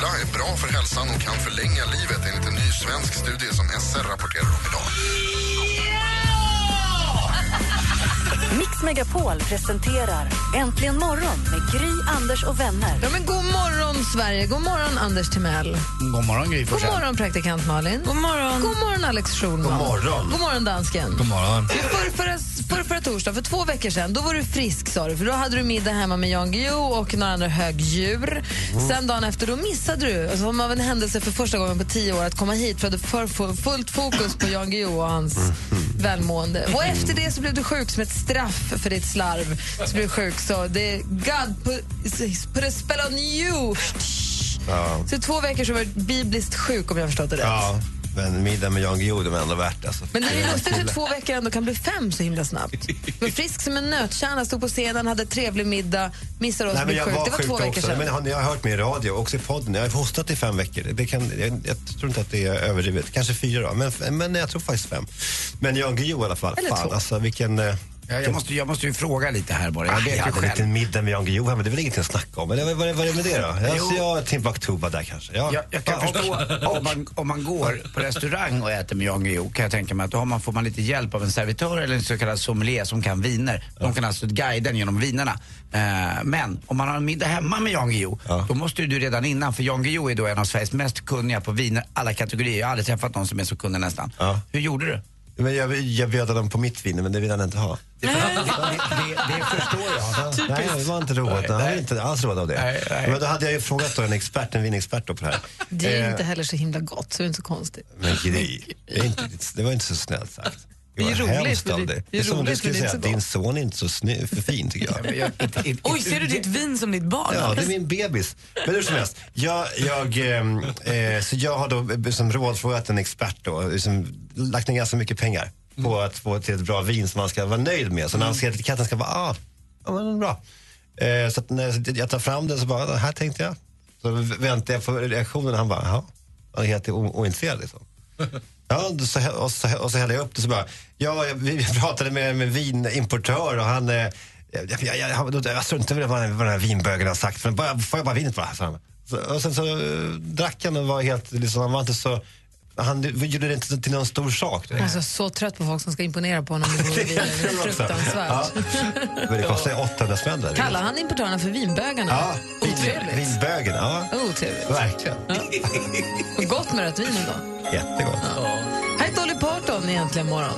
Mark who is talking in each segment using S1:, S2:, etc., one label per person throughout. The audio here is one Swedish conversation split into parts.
S1: sola är bra för hälsan och kan förlänga livet enligt en ny svensk studie som SR rapporterar om idag.
S2: Mix Megapol presenterar Äntligen morgon med Gry, Anders och vänner.
S3: Ja, men god morgon, Sverige! God morgon, Anders Timell.
S4: God morgon, Gry
S3: God morgon, praktikant Malin. God morgon, God morgon Alex Schulman. God
S4: morgon.
S3: God morgon, dansken.
S4: God morgon.
S3: För, förra, för, förra torsdag, för två veckor sedan, då var du frisk, sa du. För då hade du middag hemma med Jan Guillou och några andra högdjur. Sen dagen efter, då missade du, alltså, som av en händelse för första gången på tio år, att komma hit för att du för, för, fullt fokus på Jan Guillou och hans välmående. Och efter det så blev du sjuk som ett straff för ditt slarv. Så blev du sjuk, så det God put, put a spell on you. Så i två veckor så var du bibliskt sjuk om jag förstått det rätt.
S5: Ja, men middag med Jan Guillou, de är ändå värt det. Alltså.
S3: Men det är lustigt hur två veckor ändå kan bli fem så himla snabbt. Var frisk som en nötkärna, stod på scenen, hade trevlig middag, missade oss,
S5: Nej, men jag
S3: sjuk.
S5: var
S3: Det var
S5: sjuk
S3: två veckor
S5: också.
S3: sedan.
S5: Men har- ni har hört mig i radio, också i podden. Jag har hostat i fem veckor. Det kan, jag, jag tror inte att det är överdrivet. Kanske fyra då, men, men jag tror faktiskt fem. Men Jan Guillou i alla fall.
S3: Eller
S5: Fan,
S3: två.
S5: alltså vilken...
S4: Ja, jag, måste, jag måste ju fråga lite här bara. Jag
S5: Ah,
S4: vet
S5: jag hade en
S4: själv.
S5: liten middag med Jan Guillou hemma, det är väl ingenting att snacka om. Eller vad, vad, vad är det med det då? Alltså, jag Timbuktu var där kanske. Ja.
S4: Jag, jag kan
S5: och-
S4: förstå om man, om man går på restaurang och äter med Jan Guillou kan jag tänka mig att då har man, får man lite hjälp av en servitör eller en så kallad sommelier som kan viner. De kan alltså guida en genom vinerna. Eh, men om man har en middag hemma med Jan Guillou,
S5: Ja.
S4: då måste du redan innan, för Jan Guillou är då en av Sveriges mest kunniga på viner, alla kategorier. Jag har aldrig träffat någon som är så kunnig nästan.
S5: Ja.
S4: Hur gjorde du?
S5: Men jag, jag bjöd honom på mitt vin, men det vill han inte ha.
S4: Det, det, det, det förstår jag.
S5: Nej, det var inte roligt. Han var inte alls roligt av det.
S4: Nej, nej.
S5: Men då hade jag ju frågat då en expert, en vinexpert på det här.
S3: Det är
S5: Eh,
S3: inte heller så himla gott, så det är inte så konstigt.
S5: Men Gry, det, är inte, det var inte så snällt sagt.
S3: Det är roligt, det-
S5: dig.
S3: det är
S5: som om du skulle
S3: det
S5: säga att din son är inte så sny, för fin tycker jag.
S6: Oj, ser du ditt vin som ditt barn?
S5: Ja, det är min bebis. Men hur som helst, jag, jag, ehm, eh, så jag har då eh, som rådfrågat en expert då, liksom, lagt ner ganska mycket pengar på att få till ett bra vin som man ska vara nöjd med. Så när han ser att etiketten ska vara, ah, ja men bra. Eh, så att när jag tar fram den så bara, "Ah, här tänkte jag. Så väntar jag på reaktionen han bara, jaha. Han är helt ointresserad liksom. Ja, och så, och, så, och så hällde jag upp det så bara, ja, vi pratade med, en vinimportör och han, eh, jag, jag, jag, jag, jag struntar i vad, den- vad den här vinbögen har sagt, för bara, får jag bara vinet bara? Så, och sen så eh, drack han och var helt, liksom, han var inte så, han gjorde det inte till någon stor sak.
S3: Jag är så, trött på folk som ska imponera på honom. Det
S5: Det
S3: är fruktansvärt.
S5: Ja. Det kostar ju 800 spänn där.
S3: Kallar han importörerna för vinbögarna?
S5: Ja,
S3: Otrevligt.
S5: vinbögen, ja.
S3: Otrevligt.
S5: Verkligen.
S3: Och gott med rött vin ändå.
S5: Jättegott.
S3: Här är Dolly Parton i Äntligen morgon.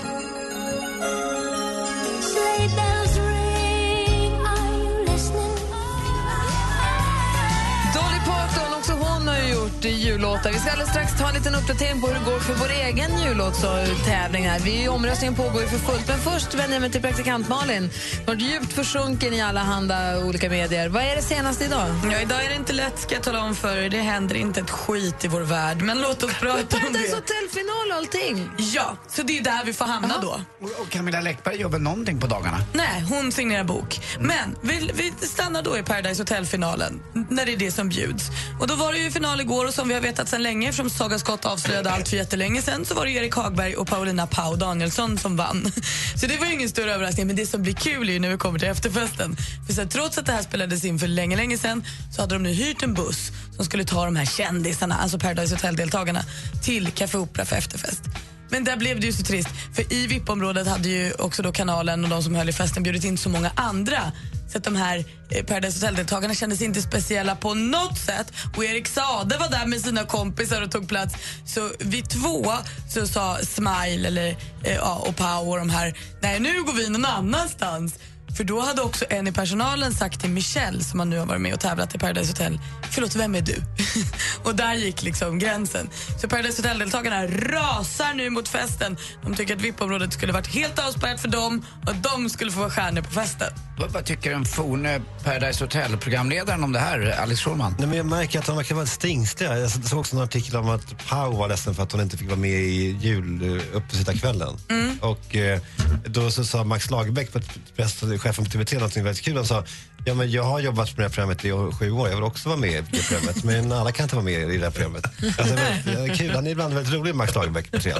S3: Också hon har gjort jullåtar. Vi ska alldeles strax ta en liten uppdatering på hur det går för vår egen jullåtstävling. här. Vi, omröstningen pågår ju för fullt. Men först vänder jag mig till praktikant Malin. Hon är djupt försjunken i alla handa olika medier. Vad är det senaste idag?
S6: Ja, idag är det inte lätt ska jag tala om för. Det händer inte ett skit i vår värld. Men låt oss prata om det.
S3: Hotel-final och allting.
S6: Ja, så det är där vi får hamna då.
S4: Och- Och Camilla Läckberg jobbar någonting på dagarna.
S6: Nej, hon signerar bok. Men vi, vi stannar då i Paradise Hotel-finalen, när det är det som bjuds. Och då var det ju final igår och som vi har vetat sedan länge, eftersom Saga Scott avslöjade allt för jättelänge sedan, så var det Erik Hagberg och Paulina Pau Danielsson som vann. Så det var ju ingen större överraskning, men det som blir kul är ju när vi kommer till efterfesten. För så trots att det här spelades in för länge, länge sedan så hade de nu hyrt en buss som skulle ta de här kändisarna, alltså Paradise Hotel-deltagarna, till Café Opera för efterfest. Men där blev det ju så trist, för i VIP-området hade ju också då kanalen och de som höll i festen bjudit in så många andra så att de här eh, Paradise Hotel-deltagarna kändes inte speciella på något sätt. Och Erik Sade var där med sina kompisar och tog plats. Så vid två så sa Smile eller, eh, och Pau och de här, nej nu går vi någon annanstans. För då hade också en i personalen sagt till Michelle, som har nu har varit med och tävlat i Paradise Hotel, förlåt, vem är du? och där gick liksom gränsen. Så Paradise Hotel-deltagarna rasar nu mot festen. De tycker att VIP-området skulle varit helt avspärrat för dem och att de skulle få vara stjärnor på festen.
S4: Vad, vad tycker den forne Paradise Hotel-programledaren om det här, Alex Schulman?
S5: Nej, men jag märker att de verkar vara stingstiga. Jag såg också en artikel om att Pau var ledsen för att hon inte fick vara med i juluppesittarkvällen.
S6: Mm.
S5: Och eh, då så sa Max Lagerbäck, på ett press, chefen på TV3, någonting väldigt kul. Han sa, ja men jag har jobbat på det här programmet i sju år, jag vill också vara med i det programmet. Men alla kan inte vara med i det här programmet. Alltså, men, kul. Han är ibland väldigt rolig, Max Lagerbäck på ja,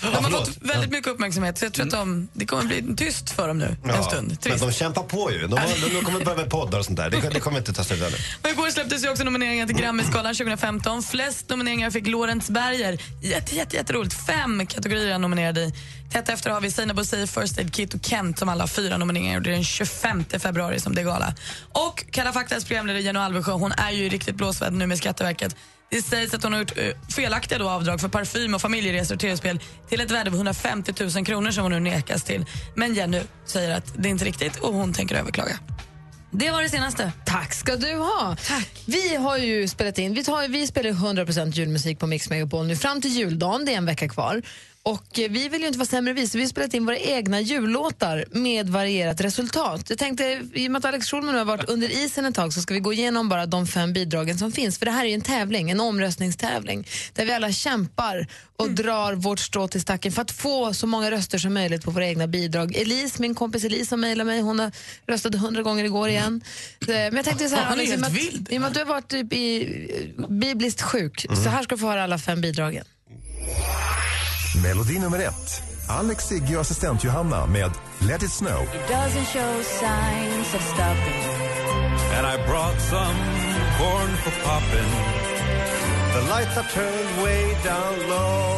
S6: De har fått väldigt mycket uppmärksamhet så jag tror att de, det kommer bli tyst för dem nu en stund.
S5: men de kämpar på ju. De, har, de kommer börja med poddar och sånt där. Det, det kommer inte ta slut ännu.
S6: Och igår släpptes ju också nomineringar till Grammisgalan 2015. Flest nomineringar fick Lorentz Berger. Jätte, jätte, jätteroligt. Fem kategorier är han nominerad i. Tätt efter har vi Sina Bouzei, First Aid Kit och Kent som alla har fyra nomineringar. Det är den 25 februari som det är gala. Och Kalla faktas programledare Jenny Alvesjö, hon är ju riktigt blåsväder nu med Skatteverket. Det sägs att hon har gjort eh, felaktiga då avdrag för parfym och familjeresor och tv-spel till ett värde av 150 000 kronor som hon nu nekas till. Men Jenny säger att det är inte riktigt och hon tänker överklaga. Det var det senaste.
S3: Tack ska du ha.
S6: Tack.
S3: Vi har ju spelat in, vi, tar, vi spelar ju 100% julmusik på Mix Megapol nu fram till juldagen, det är en vecka kvar. Och eh, vi vill ju inte vara sämre vi, så vi har spelat in våra egna jullåtar med varierat resultat. Jag tänkte, i och med att Alex Schulman har varit under isen ett tag så ska vi gå igenom bara de fem bidragen som finns. För det här är ju en tävling, en omröstningstävling, där vi alla kämpar och drar vårt strå till stacken för att få så många röster som möjligt på våra egna bidrag. Elise, min kompis Elise som mejlade mig, hon röstat hundra gånger igår igen. Eh, Men jag tänkte så här, Alex, i och med att- i och med att du har varit typ i, bibliskt sjuk, så här ska du få höra alla fem bidragen.
S7: Melodi nummer ett. Alex, Sigge och assistent Johanna med Let it snow.
S8: And I brought some corn for popping.
S5: The lights are turned way down low.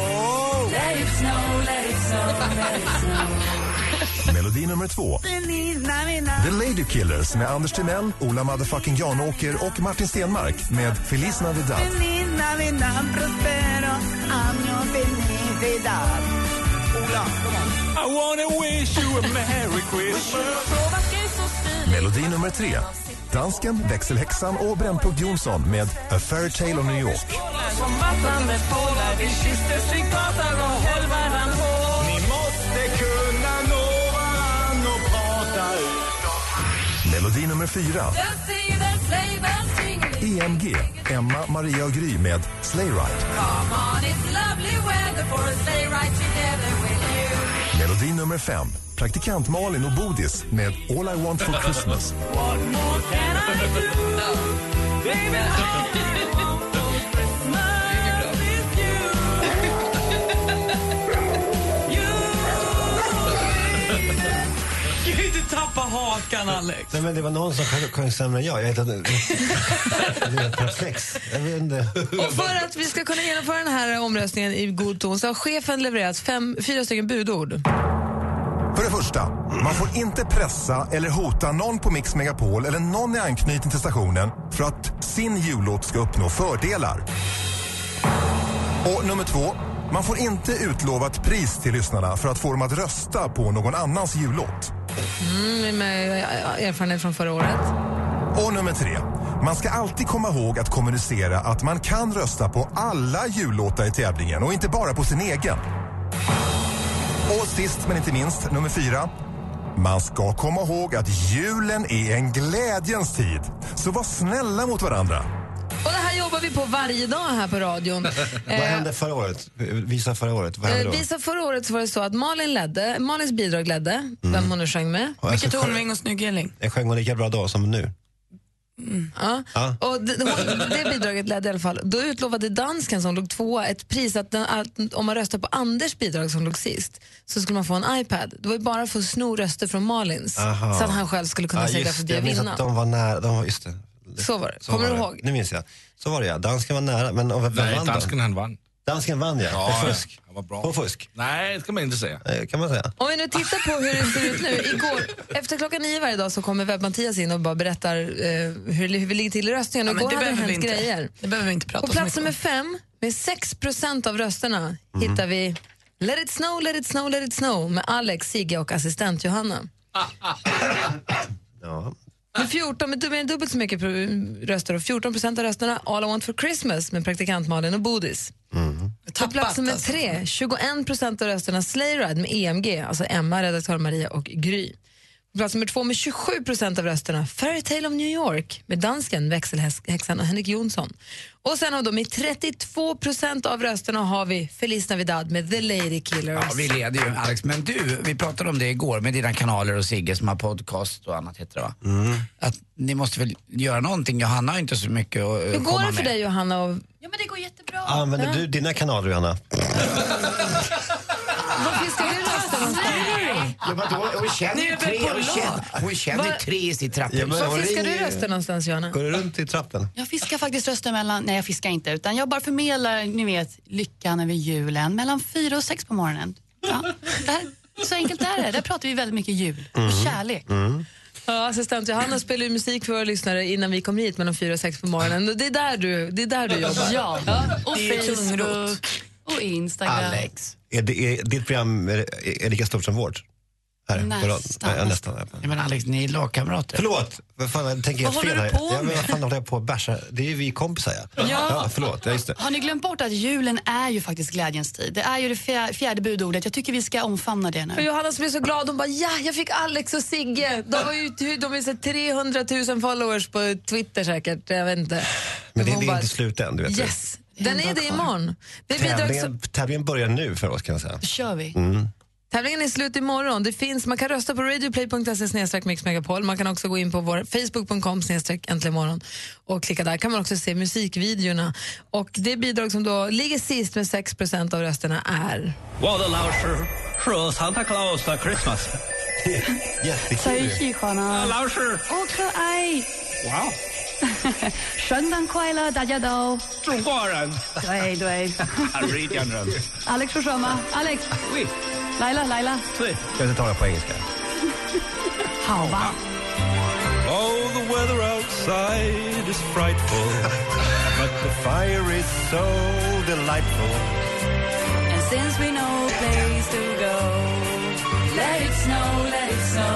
S7: Melodi nummer två. The Lady Killers med Anders Timell, Ola motherfucking Janåker och Martin Stenmark med Feliz Navidad.
S8: I wanna wish you a merry Christmas.
S7: Melodi nummer tre. Dansken, växelhäxan och Brännpunkt Jonsson med A Fairy Tale of New York. Melodi nummer fyra. EMG, Emma, Maria och Gry med Sleigh Ride. Melodi nummer fem. Praktikant Malin och Bodis med All I Want For Christmas.
S6: Tappa hakan, Alex.
S5: Nej, men det var någon som sjöng- sämre än jag. Jag är perplex. Jag vet inte.
S3: Och för att vi ska kunna genomföra den här omröstningen i god ton så har chefen levererat fem, fyra stycken budord.
S7: För det första, man får inte pressa eller hota någon på Mix Megapol eller någon i anknytning till stationen för att sin jullåt ska uppnå fördelar. Och nummer två, man får inte utlova ett pris till lyssnarna för att få dem att rösta på någon annans jullåt.
S3: Mm, med eh, erfarenhet från förra året.
S7: Och nummer tre, man ska alltid komma ihåg att kommunicera att man kan rösta på alla jullåtar i tävlingen och inte bara på sin egen. Och sist men inte minst, nummer fyra. Man ska komma ihåg att julen är en glädjens tid. Så var snälla mot varandra.
S3: Jobbar vi på varje dag här på radion.
S5: Vad
S3: Eh,
S5: hände förra året? Visa förra året. Vad hände
S3: Eh,
S5: då?
S3: Visa förra året så var det så att Malin ledde, Malins bidrag ledde, vem hon nu sjöng med.
S5: Och
S6: Mycket
S5: alltså,
S6: och Snygg Elling.
S5: Jag sjöng hon lika bra då som nu.
S3: Ja.
S5: Ja.
S3: Och det, hon, det bidraget ledde i alla fall. Då utlovade dansken som låg tvåa ett pris att, den, att om man röstar på Anders bidrag som låg sist så skulle man få en iPad. Det var ju bara för att sno röster från Malins
S5: Aha.
S3: så att han själv skulle kunna
S5: Ja,
S3: segla förbi och vinna.
S5: att de var nära. De var, just det.
S3: Så var det.
S5: Så
S3: Kommer
S5: var
S3: du
S5: det.
S3: ihåg?
S5: Nu minns jag. Så var det ja. Dansken var nära. Men vem
S9: Nej,
S5: vann
S9: dansken han vann.
S5: Dansken vann ja.
S9: Ja,
S5: För fusk.
S9: han var bra.
S5: På fusk.
S9: Nej, det ska man inte säga.
S5: Eh, Kan man säga.
S3: Om vi nu tittar på hur det ser ut nu. Igår, efter klockan nio varje dag så kommer webb-Mattias in och bara berättar eh, hur, hur vi ligger till i röstningen. Och
S6: men
S3: Igår
S6: det
S3: hade det
S6: behöver vi
S3: hänt
S6: inte.
S3: grejer.
S6: Det behöver vi inte prata
S3: På
S6: så
S3: plats
S6: mycket om.
S3: nummer fem, med 6% av rösterna,
S5: Mm.
S3: hittar vi Let it snow, let it snow, let it snow med Alex, Sigge och assistent Johanna.
S5: Ja.
S3: Med 14, med mer än dubbelt så mycket röster och 14 procent av rösterna All I want for Christmas med praktikant Malin och Bodis. På plats nummer
S6: alltså.
S3: tre, 21 procent av rösterna Slay Ride med EMG, alltså Emma, redaktör Maria och Gry. På plats nummer två med 27 procent av rösterna Fairytale of New York med dansken, växelhäxan och Henrik Jonsson. Och sen har då med 32 procent av rösterna har vi Feliz Navidad med The Lady Killers.
S4: Ja, vi leder ju Alex. Men du, vi pratade om det igår med dina kanaler och Sigge som har podcast och annat heter det va? Att ni måste väl göra någonting. Johanna har inte så mycket att eh,
S3: Hur går det för
S4: med.
S3: dig Johanna? Och,
S6: Ja, men det går jättebra.
S5: Använder du dina kanaler, Johanna?
S3: var fiskar du någonstans?
S4: Ja, men då, hon känner ju tre,
S6: på
S4: hon
S6: lag?
S4: känner, hon känner ju
S3: Var-
S4: tre i sitt trapphus.
S5: Ja,
S3: Var fiskar du röster någonstans Johanna?
S5: Går du runt i trappen?
S9: Jag fiskar faktiskt röster mellan, nej jag fiskar inte, utan jag bara förmedlar, ni vet, lyckan över julen mellan fyra och sex på morgonen. Ja, det här, så enkelt är det. Där pratar vi väldigt mycket jul och kärlek.
S3: Ja, assistent Johanna spelar ju musik för våra lyssnare innan vi kommer hit mellan fyra och sex på morgonen. Och Det är där du, det är där du jobbar.
S9: Ja, och
S6: är tungrot.
S9: Facebook och Instagram.
S4: Alex.
S5: Är, det, är ditt program är, är lika stort som vårt? Här?
S9: Nästan.
S5: Ja, nästan. ja.
S4: Men Alex, ni är lagkamrater.
S5: Förlåt, vad fan, jag tänker
S6: Vad
S5: helt fel
S6: håller
S5: här.
S6: du på
S5: Ja, men vad fan håller jag på att bärsa? Det är ju vi kompisar ja. ja förlåt, ja, just det.
S9: Har ni glömt bort att julen är ju faktiskt glädjens tid? Det är ju det fjär- fjärde budordet. Jag tycker vi ska omfamna det
S3: Och
S9: nu.
S3: Johanna som är så glad, hon bara ja, jag fick Alex och Sigge. De har ju de så 300 000 followers på Twitter säkert. Jag vet inte.
S5: Men det, det är
S3: bara,
S5: inte slut än, du vet.
S3: Yes, den
S9: En
S3: är det imorgon. Det är
S5: Tävlingen, tävlingen börjar nu för oss kan jag säga.
S9: Kör vi.
S3: tävlingen är slut imorgon. Det finns, man kan rösta på radioplay.se snedstreck mixmegapol. Man kan också gå in på vår facebook.com snedstreck äntligen morgon och klicka där kan man också se musikvideorna. Och det bidrag som då ligger sist med 6 av rösterna är
S8: 我的老师是 Santa Claus 的 Christmas。
S5: Jättekul.
S9: 喜欢啊，
S8: 老师，
S9: 好可爱！
S8: 哇哦，
S9: 圣诞快乐，大家都。
S8: 中国人，
S9: 对对
S8: American 人，
S9: ，Alex 说什么？Alex，
S8: 对
S9: 来了来了，
S8: 对。
S5: Jag ska ta det på engelska.
S9: 好吧。
S8: Oh, the weather outside is frightful, but the fire is so delightful.
S9: And since we know a place to go, let it snow, let it snow,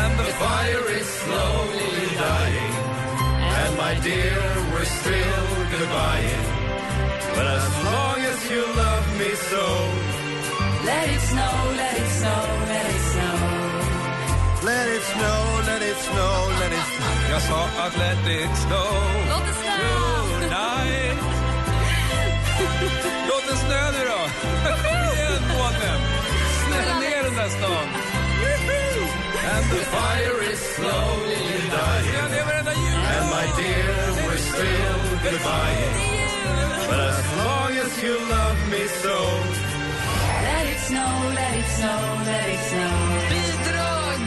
S8: And the fire is slowly dying. And my dear, we're still goodbying. But as long as you love me so,
S9: Let it snow, let it snow, let it snow.
S5: Let it snow, let it snow, let it snow.
S8: jag sa att let it snow.
S9: Låt det snö!
S8: Tonight. Låt den snö nu då. Kom igen, Månen. Snälla ner den där stan. And the fire is slowly dying. And my dear, we're still goodbye. But as long as you love me so.
S9: Let it snow, let it snow, let it snow.
S3: bidrag.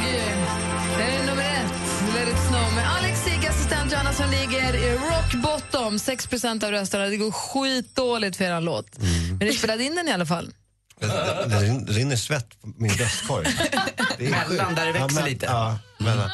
S3: Det är nummer ett, Let it snow med Alex Sigge, assistent Johanna som ligger i rock bottom. 6% av rösterna. Det går skitdåligt för er låt. Men ni spelade in den i alla fall.
S5: Det, det, det rin- rinner svett på min bröstkorg. Det är
S4: Mellan där det växer
S5: men-
S4: lite.
S5: Ja, mellan.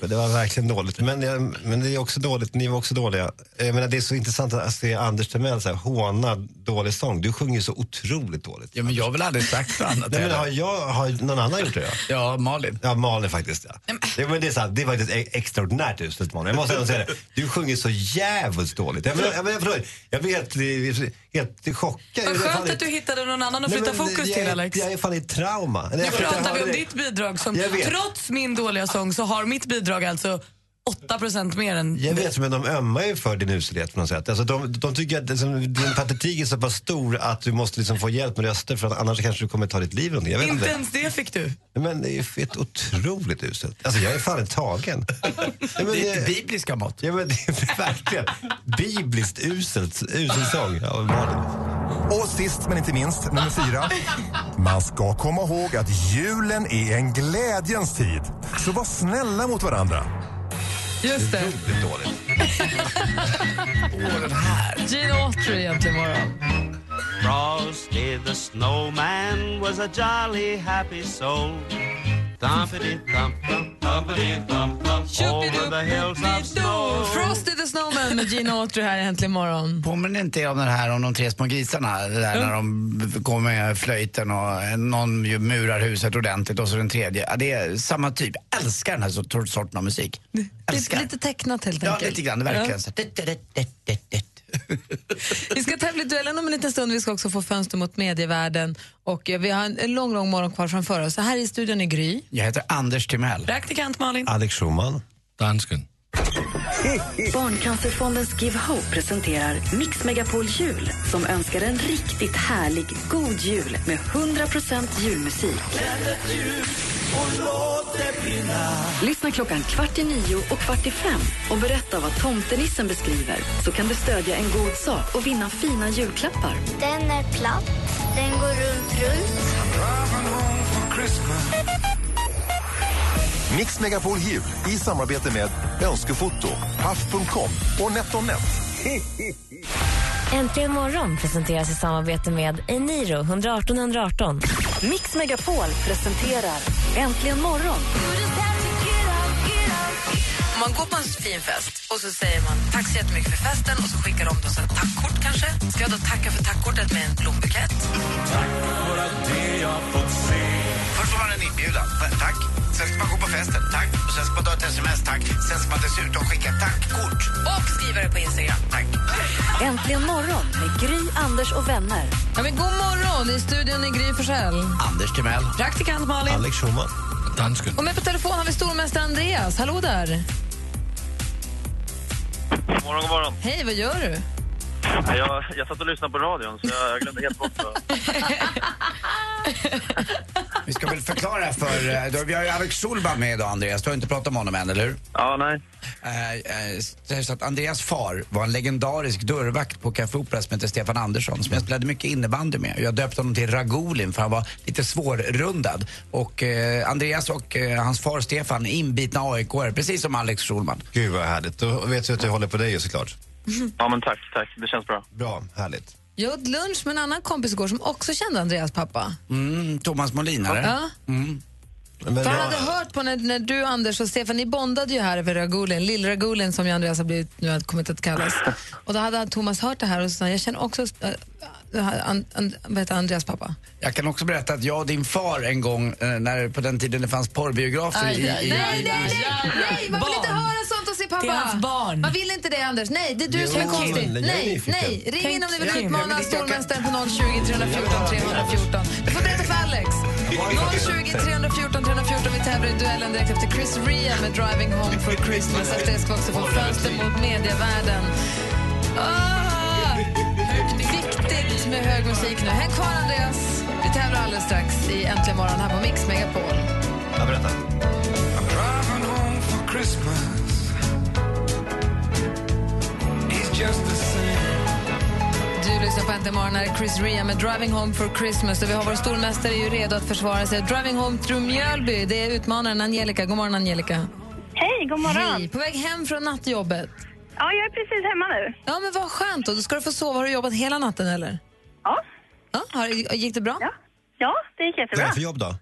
S5: Men det var verkligen dåligt. Men, jag, men det är också dåligt, ni var också dåliga. Jag menar, det är så intressant att se Anders Timell så här, håna dålig sång. Du sjunger ju så otroligt dåligt.
S4: Ja, men jag har väl aldrig sagt något annat
S5: Nej, men har, jag, har någon annan gjort det? Ja,
S4: Ja, Malin.
S5: ja Malin faktiskt. Ja. Det, men det, är sant, det var ett e- extraordinärt uselt Malin. Jag måste ändå säga det. Du sjunger så jävligt dåligt. Jag, jag, jag, jag, förlåt, jag blir helt, helt chockad.
S6: Vad
S5: är
S6: skönt att du hittade någon annan att
S5: Nej,
S6: flytta
S5: men
S6: fokus
S5: jag,
S6: till,
S5: är-
S6: Alex.
S5: Jag är fan i trauma.
S6: Nu pratar vi om ditt bidrag som, trots min dåliga sång så har mitt bidrag alltså 8% mer än
S5: Jag vet, men de ömmar ju för din uselhet på något sätt. Alltså, de, de tycker att liksom, din patetik är så pass stor att du måste liksom få hjälp med röster för att annars kanske du kommer ta ditt liv. Jag vet
S6: Inte
S5: inte.
S6: ens det fick du.
S5: Men det är ju ett otroligt uselt. Alltså jag är fan tagen. Ja, men,
S4: Det är
S5: det,
S4: bibliska mått.
S5: ja, men det är verkligen bibliskt uselt, usel sång. Ja.
S7: Och sist men inte minst, nummer fyra. Man ska komma ihåg att julen är en glädjens tid. Så var snälla mot varandra.
S3: Just det.
S5: Otroligt dåligt.
S4: Åh, den här.
S3: Gene Autry egentligen morgon.
S8: Frosty the snowman was a jolly happy soul. Thumpity thump thump, thumpity thump thump, over the hills
S3: Med Gene Autry här Äntligen morgon.
S4: Påminner inte er om den här om de tre små grisarna? Det där när de går med flöjten och någon murar huset ordentligt och så den tredje. Ja, det är samma typ. Jag älskar den här sort- sorten av musik.
S3: Lite, lite tecknat helt
S4: Ja,
S3: enkelt.
S4: lite grann. Verkligen.
S3: Ja.
S4: Så. Det, det, det, det, det, det.
S3: Vi ska tävla i duellen om en liten stund. Vi ska också få fönster mot medievärlden. Och eh, vi har en, en lång, lång morgon kvar framför oss. Så här i studion är Gry.
S4: Jag heter Anders Timell.
S6: Praktikant Malin.
S5: Alex Schumann.
S10: Dansken.
S2: Barncancerfondens Give Hope presenterar Mix Megapol Jul som önskar en riktigt härlig, god jul med 100% julmusik. Lyssna klockan kvart i nio och kvart i fem och berätta vad tomtenissen beskriver så kan du stödja en god sak och vinna fina julklappar.
S11: Den är platt, den går runt, runt.
S7: Mix Megapol Jul i samarbete med Önskefoto, Paff.com och NetOnNet.
S12: Äntligen morgon presenteras i samarbete med Eniro 118 118.
S2: Mix Megapol presenterar Äntligen morgon.
S3: Om man går på en fin fest och så säger man tack så jättemycket för festen och så skickar de då så ett tackkort kanske. Ska jag då tacka för tackkortet med en blombukett?
S4: Först får man en inbjudan. Tack. Sen ska man gå på festen. Tack. Och sen ska man ta ett sms. Tack. Sen ska man dessutom skicka tackkort.
S3: Och skriva det på Instagram.
S4: Tack.
S2: Äntligen morgon med Gry, Anders och vänner.
S3: Ja, men god morgon! I studion är Gry Forssell.
S4: Anders Timell.
S3: Praktikant Malin.
S5: Alex Schumann.
S10: Dansken.
S3: Och med på telefon har vi stormästare Andreas. Hallå där!
S13: God morgon, god morgon.
S3: Hej, vad gör du?
S13: Jag, jag satt och lyssnade på radion så jag glömde helt bort.
S4: Vi ska väl förklara för... eh, då- Vi har ju Alex Schulman med idag, Andreas. Du har inte pratat om honom än, eller hur?
S13: Ja, nej.
S4: Eh, eh, så att Andreas far var en legendarisk dörrvakt på Café Opera som heter Stefan Andersson som jag spelade mycket innebandy med. Jag döpte honom till Ragulin för han var lite svårrundad. Och eh, Andreas och eh, hans far Stefan är inbitna aik precis som Alex Schulman.
S5: Gud vad härligt. Då vet du att jag håller på dig såklart.
S13: Ja, men tack, tack. Det känns bra.
S5: Bra, härligt.
S3: Jag åt lunch med en annan kompis igår som också kände Andreas pappa.
S4: Mm, Thomas Molinare.
S3: Ja.
S4: Mm.
S3: För han hade hört på när, när du, Anders och Stefan, ni bondade ju här över Ragulin, lill-Ragulin som ju Andreas har blivit, nu har kommit att kallas. Och då hade Thomas hört det här och sa jag känner också äh, an, an, vad heter Andreas pappa.
S4: Jag kan också berätta att jag och din far en gång, eh, när, på den tiden det fanns porrbiografer i, i, i,
S3: nej, nej, nej, nej, man vill inte höra sånt se pappa.
S6: Det är hans barn.
S3: Man vill inte det, Anders. Nej, det är du
S5: Jo,
S3: som är konstig.
S5: Jag är
S3: Nej, nej. Ring in om ni vill utmana
S4: Jag kan-
S3: stormästaren på 020 314 314. Du får berätta för Alex. 020 314 314. Vi tävlar i duellen direkt efter Chris Ria med Driving Home for Christmas. Efter det ska vi också få fönster mot medievärlden. Ah, viktigt med hög musik nu. Häng kvar, Andreas. Vi tävlar alldeles strax i Äntligen morgon här på Mix Megapol.
S5: Ja, berätta.
S8: Driving home for Christmas.
S3: Du lyssnar på Äntligen morgon. Här Chris Ria med Driving Home for Christmas. Och vi har vår stormästare är ju redo att försvara sig. Driving Home through Mjölby. Det är utmanaren Angelica. God morgon, Angelica.
S11: Hej, god morgon.
S3: Hej. På väg hem från nattjobbet.
S11: Ja, jag är precis hemma nu.
S3: Ja, men vad skönt. Då. då ska du få sova. Har du jobbat hela natten, eller?
S11: Ja.
S3: Ja, har, gick det bra?
S11: Ja. Ja, det gick
S5: Vad är
S11: jättebra.
S5: det för jobb då?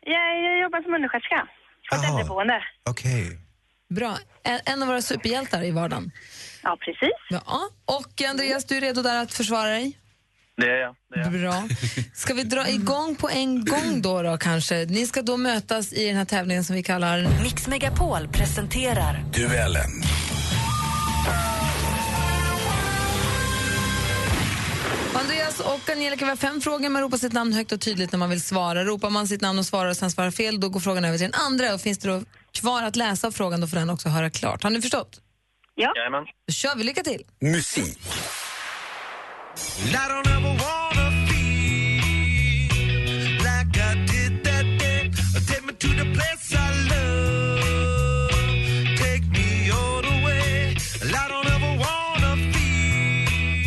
S11: Jag, jag jobbar som undersköterska på ett äldreboende.
S5: Okej.
S3: Bra. En, en av våra superhjältar i vardagen.
S11: Ja, precis.
S3: Ja. Och Andreas, du är redo där att försvara dig?
S13: Det är jag. Det är jag.
S3: Bra. Ska vi dra igång på en gång då, då kanske? Ni ska då mötas i den här tävlingen som vi kallar...
S2: Mix Megapol presenterar
S10: Duellen.
S3: Andreas och Angelica, vi har fem frågor. Man ropar sitt namn högt och tydligt när man vill svara. Ropar man sitt namn och svarar och sen svarar fel, då går frågan över till den andra. Och finns det då kvar att läsa av frågan, då får den också höra klart. Har ni förstått?
S11: Ja.
S13: Jajamän.
S3: Då kör vi. Lycka till!
S10: Musik.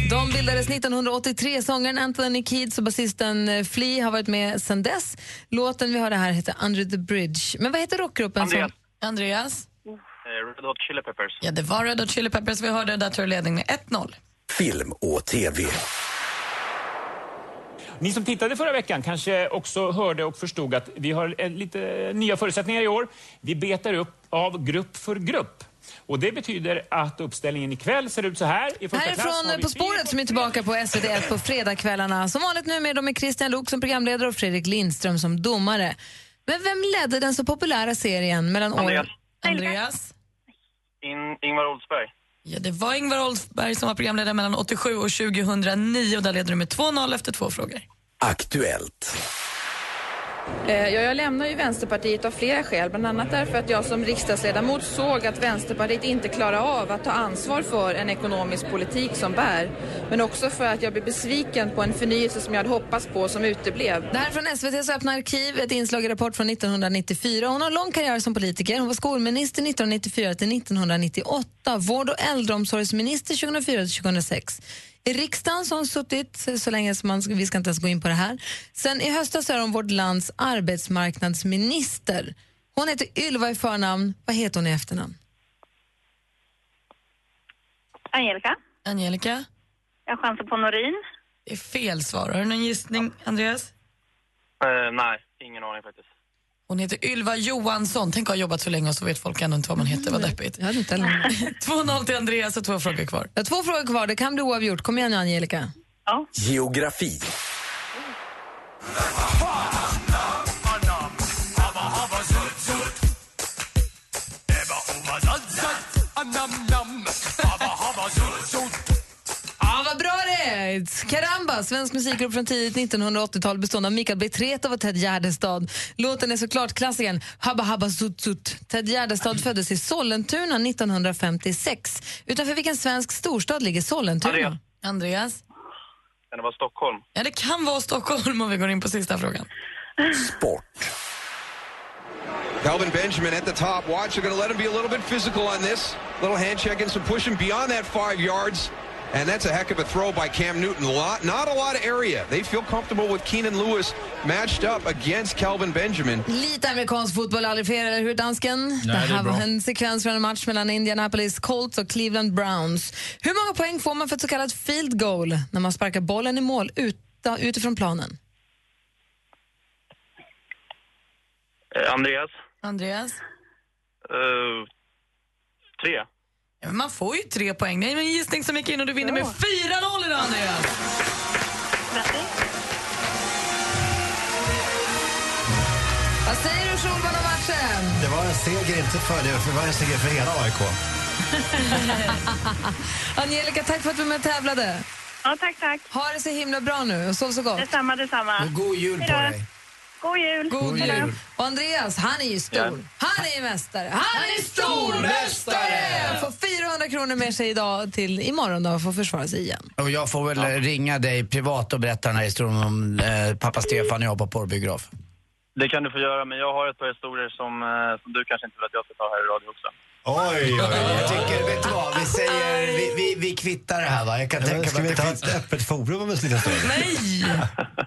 S3: De bildades 1983. Sångaren Anthony Kiedis och basisten eh, Flea har varit med sedan dess. Låten vi hörde här heter Under the Bridge. Men vad heter rockgruppen?
S13: Andreas.
S3: Som...
S6: Andreas?
S13: Eh, Red Hot Chili Peppers.
S6: Ja, det var Red Hot Chili Peppers vi hörde. Där tar ledning med 1-0.
S14: Film och TV.
S15: Ni som tittade förra veckan kanske också hörde och förstod att vi har lite nya förutsättningar i år. Vi betar upp av grupp för grupp. Och Det betyder att uppställningen ikväll ser ut så här. I första har
S3: Härifrån
S15: vi
S3: På spåret som är tillbaka på SVT1 på fredagskvällarna. Som vanligt nu med, dem med Christian Lok som programledare och Fredrik Lindström som domare. Men vem ledde den så populära serien mellan
S13: Andreas.
S3: år...
S6: Andreas?
S13: In, Ingvar Oldsberg.
S6: Ja, det var Ingvar Oldsberg som var programledare mellan 87 och 2009 och där leder du med 2-0 efter två frågor.
S14: Aktuellt.
S16: Eh, ja, jag lämnar ju Vänsterpartiet av flera skäl, bland annat därför att jag som riksdagsledamot såg att Vänsterpartiet inte klarar av att ta ansvar för en ekonomisk politik som bär. Men också för att jag blev besviken på en förnyelse som jag hade hoppats på som uteblev.
S3: Det här är från SVTs öppna arkiv, ett inslag i Rapport från 1994. Hon har lång karriär som politiker. Hon var skolminister 1994 till 1998, vård och äldreomsorgsminister 2004 till 2006. I riksdagen hon suttit så länge som man, vi ska inte ens gå in på det här. Sen i höstas är hon vårt lands arbetsmarknadsminister. Hon heter Ylva i förnamn. Vad heter hon i efternamn?
S11: Angelica.
S6: Angelica?
S11: Jag chansar på Norin.
S6: Det är fel svar. Har du någon gissning, Andreas?
S13: Eh, nej, ingen aning faktiskt.
S6: Hon heter Ylva Johansson. Tänk att ha jobbat så länge och så vet folk ändå inte vad man heter. Vad deppigt.
S3: Inte heller.
S6: 2-0 till Andreas och två frågor kvar.
S3: Jag har två frågor kvar. Det kan bli oavgjort. Kom igen nu, Angelica.
S14: Geografi.
S3: Ja, Karamba, svensk musikgrupp från tidigt 1980-tal bestående av Mikael Betretov och Ted Gärdestad. Låten är såklart klassikern Habba Habba Zut Zut. Ted Gärdestad föddes i Sollentuna 1956. Utanför vilken svensk storstad ligger Sollentuna?
S13: Andreas.
S6: Andreas?
S13: Kan det vara Stockholm?
S6: Ja, det kan vara Stockholm om vi går in på sista frågan.
S17: Calvin Benjamin at the top. Watch, they're going to let him be a little bit physical on this. Little hand check and some pushing beyond that five yards. And that's a heck of a throw by Cam Newton. A lot, not a lot of area. They feel comfortable with Keenan Lewis matched up against Calvin Benjamin.
S3: Lite amerikansk fotboll, aldrig fel, eller hur dansken?
S17: Nej,
S3: det
S17: det är
S3: här var
S17: bra.
S3: en sekvens från en match mellan Indianapolis Colts och Cleveland Browns. Hur många poäng får man för ett så kallat field goal när man sparkar bollen i mål ut, utifrån planen?
S13: Eh, Andreas.
S6: Andreas?
S13: Eh, tre.
S6: Man får ju tre poäng. Det är en gissning som gick in och du vinner med 4-0 idag, Andreas.
S3: Vad säger du, Schulman, om matchen?
S5: Det var en seger inte för det, det var en seger för hela AIK.
S3: Angelica, tack för att du var med och tävlade.
S11: Ja, tack, tack.
S3: Ha det så himla bra nu och sov så gott.
S11: Detsamma, detsamma.
S4: Och god jul på
S11: Hejdå.
S4: dig.
S11: God jul.
S3: God jul. Och Andreas, han är ju stor. Han är ju mästare. Han är stormästare! Får 400 kronor med sig idag till imorgon då för att försvara sig igen.
S4: Och jag får väl ringa dig privat och berätta den här historien om eh, pappa Stefan och jag på porrbiograf.
S13: Det kan du få göra, men jag har ett par historier som, eh, som du kanske inte vill att jag ska ta här i radio också.
S5: Oj, oj, oj.
S4: Jag tycker, vet du vad, vi säger, vi, vi, vi kvittar det här va? Jag kan tänka
S5: ska
S4: mig
S5: vi
S4: att det
S5: ta
S4: finns...
S5: ett öppet forum om en liten stund?
S3: Nej!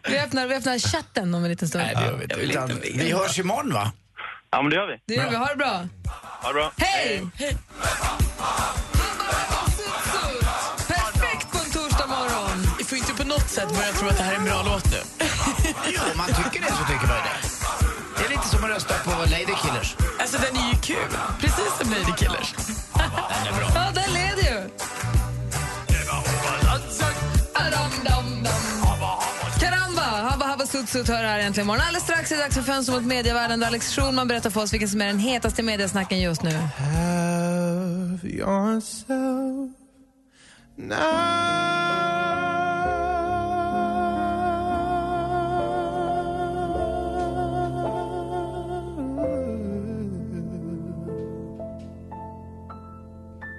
S3: Vi öppnar, vi öppnar chatten om en liten stund.
S4: Nej, det gör vi inte. Utan, vi hörs imorgon va?
S13: Ja, men det gör vi.
S3: Det gör vi. Ha det bra.
S13: Ha det bra.
S3: Hej! Perfekt på en torsdag morgon.
S6: Vi får inte på något sätt börja tro att det här är en bra låt nu.
S4: Jo, om man tycker det så tycker man det. Det är lite som att rösta på Lady Killers.
S6: Alltså den är ju kul. Precis som Lady Killers.
S4: Den är bra.
S3: Ja, den leder ju. Karamba! Habba Habba Sut Sut hör här äntligen imorgon. Alldeles strax är det dags för Fönster mot medievärlden där Alex Schulman berättar för oss vilken som är den hetaste mediasnacken just nu.
S8: Have yourself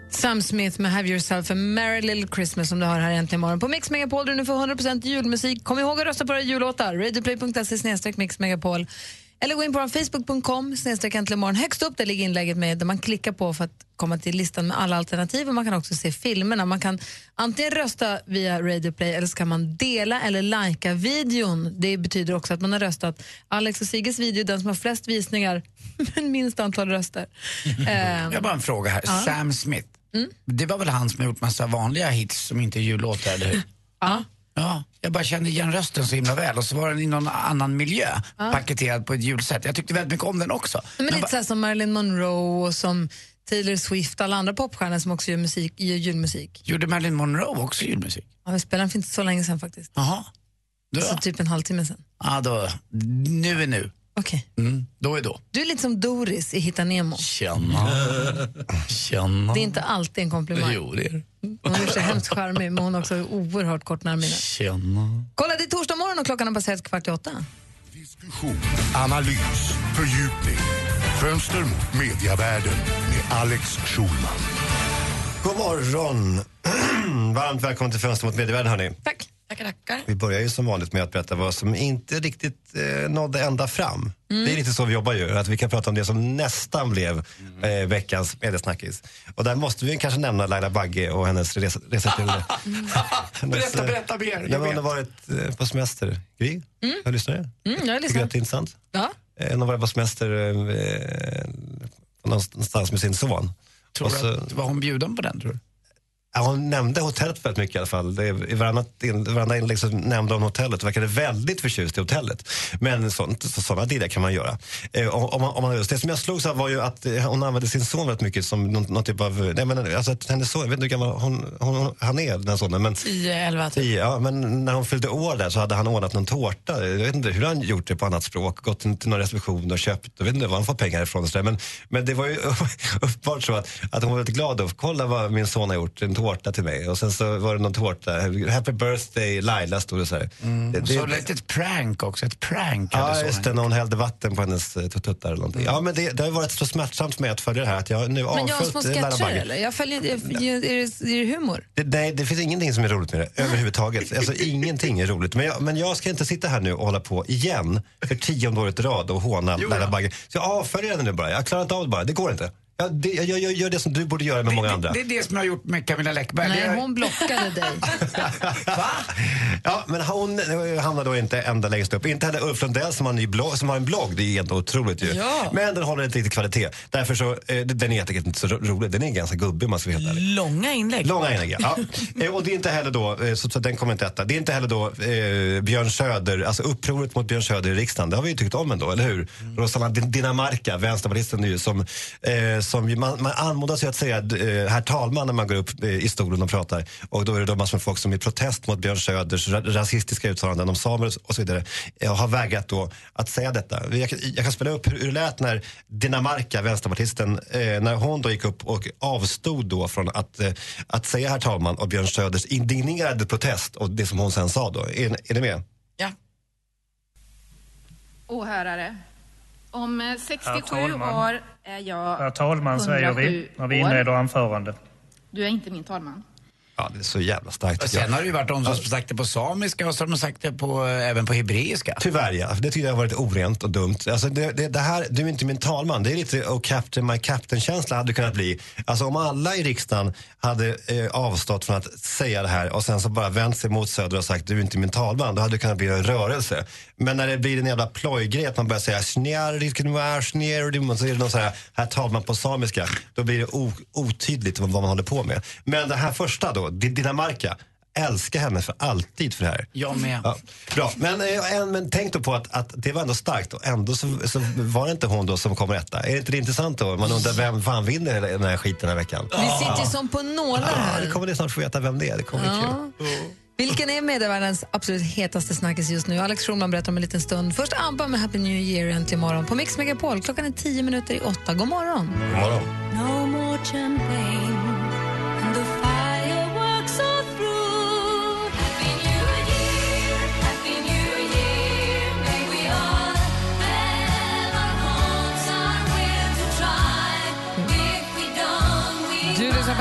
S3: Sam Smith med Have yourself a merry little Christmas som du har här äntligen imorgon. På Mix Megapol där du nu får 100% julmusik. Kom ihåg att rösta på våra jullåtar. Radioplay.se snedstreck Mix Megapol. Eller gå in på facebook.com snedstreck äntligen morgon. Högst upp där ligger inlägget med där man klickar på för att komma till listan med alla alternativ och man kan också se filmerna. Man kan antingen rösta via Radio Play eller så kan man dela eller lajka videon. Det betyder också att man har röstat Alex och Sigges video, den som har flest visningar men minst antal röster.
S4: Jag har bara en fråga här.
S3: Ja.
S4: Sam Smith.
S3: Mm.
S4: Det var väl han som har gjort massa vanliga hits som inte är jullåtar, eller hur?
S3: Ja.
S4: Ja, jag bara kände igen rösten så himla väl och så var den i någon annan miljö,
S3: Ja.
S4: paketerad på ett julsätt. Jag tyckte väldigt mycket om den också.
S3: Men
S4: Men
S3: lite här som Marilyn Monroe och som Taylor Swift alla andra popstjärnor som också gör, musik, gör julmusik.
S4: Gjorde Marilyn Monroe också julmusik?
S3: Ja, vi spelade den för inte så länge sedan faktiskt.
S4: Jaha. Då,
S3: Så typ en halvtimme sedan.
S4: ja, då, nu är nu.
S3: Okej.
S4: Mm, då är då.
S3: Du är lite som Doris i Hitta Nemo.
S4: Tjena. Tjena.
S3: Det är inte alltid en komplimang.
S4: Jo, det är det.
S3: Hon är så hemskt charmig men hon har också oerhört kort närminne.
S4: Tjena.
S3: Kolla, det är torsdag morgon och klockan har passerat kvart i åtta.
S18: Analys, fördjupning, fönster mot mediavärlden med Alex Schulman.
S5: God morgon. Varmt välkommen till Fönster mot medievärlden hörni.
S3: Tack.
S6: Tackar, tackar.
S5: Vi börjar ju som vanligt med att berätta vad som inte riktigt eh, nådde ända fram.
S6: Mm.
S5: Det är lite så vi jobbar ju, att vi kan prata om det som nästan blev eh, veckans mediesnackis. Och där måste vi kanske nämna Laila Bagge och hennes resa, resa till... hennes,
S4: Berätta,
S5: eh,
S4: berätta mer. Jag
S5: hon har varit eh, på semester. Gry, jag lyssnar.
S3: Mm, jag
S5: Tycker du
S3: lyssnar.
S5: att det är intressant?
S3: Ja.
S5: Eh, Hon har varit på semester eh, någonstans med sin son.
S4: Tror du
S5: så-
S4: att, var hon bjuden på den tror du?
S5: Ja, hon nämnde hotellet väldigt mycket i alla fall. Det, I varandra inlägg så nämnde hon hotellet och verkade väldigt förtjust i hotellet. Men sånt, så, sådana dealar kan man göra. Eh, om, man, om man, det som jag slogs av var ju att eh, hon använde sin son väldigt mycket som någon, någon typ av... Nej, men, alltså, att hennes son, jag vet inte hur gammal hon, hon, han är, den sonen. Men,
S6: 10-11 typ.
S5: Tio, ja, men när hon fyllde år där så hade han ordnat någon tårta. Jag vet inte hur han gjort det på annat språk. Gått till någon reception och köpt. Jag vet inte var han får pengar ifrån. och så där. Men, men det var ju uppenbart så att, att hon var väldigt glad. Och, Kolla vad min son har gjort, tårta till mig. Och sen så var det någon tårta. Happy birthday Laila stod det så här. Det-
S4: Så
S5: det-
S4: lite ett prank också, ett prank
S5: Ja,
S4: sonen
S5: just det. När hon hällde vatten på hennes eh, tuttar eller någonting. Ja, men det, det har varit så smärtsamt för mig att följa det här att jag nu
S3: Men jag har
S5: avföljt
S3: små
S5: eh,
S3: sketcher eller? Jag följer, jag, är, det, är det humor?
S5: Det, nej, det finns ingenting som är roligt med det överhuvudtaget. Alltså ingenting är roligt. Men jag, men jag ska inte sitta här nu och hålla på igen för tionde året i rad och håna Laila Bagge. Så jag avföljer henne nu bara. Jag klarar inte av det bara. Det går inte. Jag, det, jag, jag, jag gör det som du borde göra med många andra.
S4: Det är det som jag har gjort med Camilla Läckberg.
S3: Nej, hon blockade dig.
S5: Ja, men hon eh, hamnar då inte ända längst upp. Inte heller Ulf Lundell som har en, ny blogg, som har en blogg. Det är helt otroligt ju.
S6: Ja.
S5: Men den håller inte riktigt kvalitet. Därför så, eh, den är helt enkelt inte så ro- rolig. Den är ganska gubbig om man ska vara helt ärlig.
S6: Långa inlägg.
S5: Långa inlägg, ja. Eh, Och det är inte heller då, eh, så, så den kommer inte etta. Det är inte heller då eh, Björn Söder, alltså upproret mot Björn Söder i riksdagen. Det har vi ju tyckt om ändå, eller hur? Rosanna Din- Dinamarca, vänsterpartisten ju, som, eh, som man, man anmodas ju att säga eh, herr talman när man går upp eh, i stolen och pratar. Och då är det då massor med folk som i protest mot Björn Söders ra rasistiska uttalanden om samer och så vidare eh, har vägrat då att säga detta. Jag, kan- jag kan spela upp hur, det lät när Dinamarca, vänsterpartisten, när hon då gick upp och avstod då från att, att säga herr talman och Björn Söders indignerade protest och det som hon sen sa då. Är, är ni med?
S19: Åhörare. Om eh, 67
S20: Herr talman.
S19: år är jag
S20: Herr talman säger vi
S19: 107
S20: när vi inleder anförande.
S19: Du är inte min talman.
S5: Ja, det är så jävla starkt.
S4: Och sen har det ju varit de som sagt det på samiska och så har de sagt det på, även på hebreiska.
S5: Tyvärr ja, det tycker jag har varit orent och dumt. Alltså det, det, det här, du är inte min talman, det är lite oh captain my captain-känsla hade det kunnat bli. Alltså om alla i riksdagen hade eh, avstått från att säga det här och sen så bara vänt sig mot Söder och sagt du är inte min talman, då hade det kunnat bli en rörelse. Men när det blir en jävla plojgrej att man börjar säga snjär, snjär, så är det någon så här, herr talman på samiska, då blir det otydligt vad man håller på med. Men det här första då, Di- Dinamarca, älskar henne för alltid för det här.
S4: Jag med.
S5: Ja, bra, men, eh, en, men tänk då på att, att det var ändå starkt och ändå så, så var det inte hon då som kommer etta. Är det inte det intressant då? Man undrar vem fan vinner den här skiten den här veckan?
S3: Vi sitter som på nålar
S5: Ja,
S3: här.
S5: det kommer ni snart få veta vem det är. Det kommer bli
S3: Ja.
S5: kul.
S3: Vilken är medievärldens absolut hetaste snackis just nu? Alex Schulman berättar om en liten stund. Först ABBA med Happy New Year äntligen imorgon på Mix Megapol. Klockan är tio minuter i åtta. God morgon!
S5: God morgon.
S9: No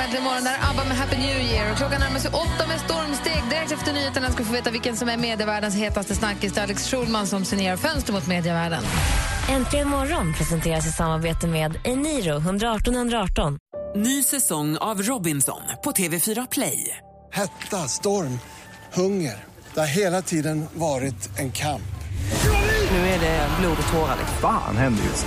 S3: Äntligen morgon, där är ABBA med Happy New Year. Och klockan närmar sig åtta med stormsteg. Direkt efter nyheterna ska vi få veta vilken som är medievärldens hetaste snackis. Det är Alex Schulman som signerar Fönster mot medievärlden.
S12: Äntligen morgon presenteras i samarbete med Eniro 118 118.
S21: Ny säsong av Robinson på TV4 Play.
S22: Hetta, storm, hunger. Det har hela tiden varit en kamp.
S21: Nu är det blod och tårar.
S10: Fan händer just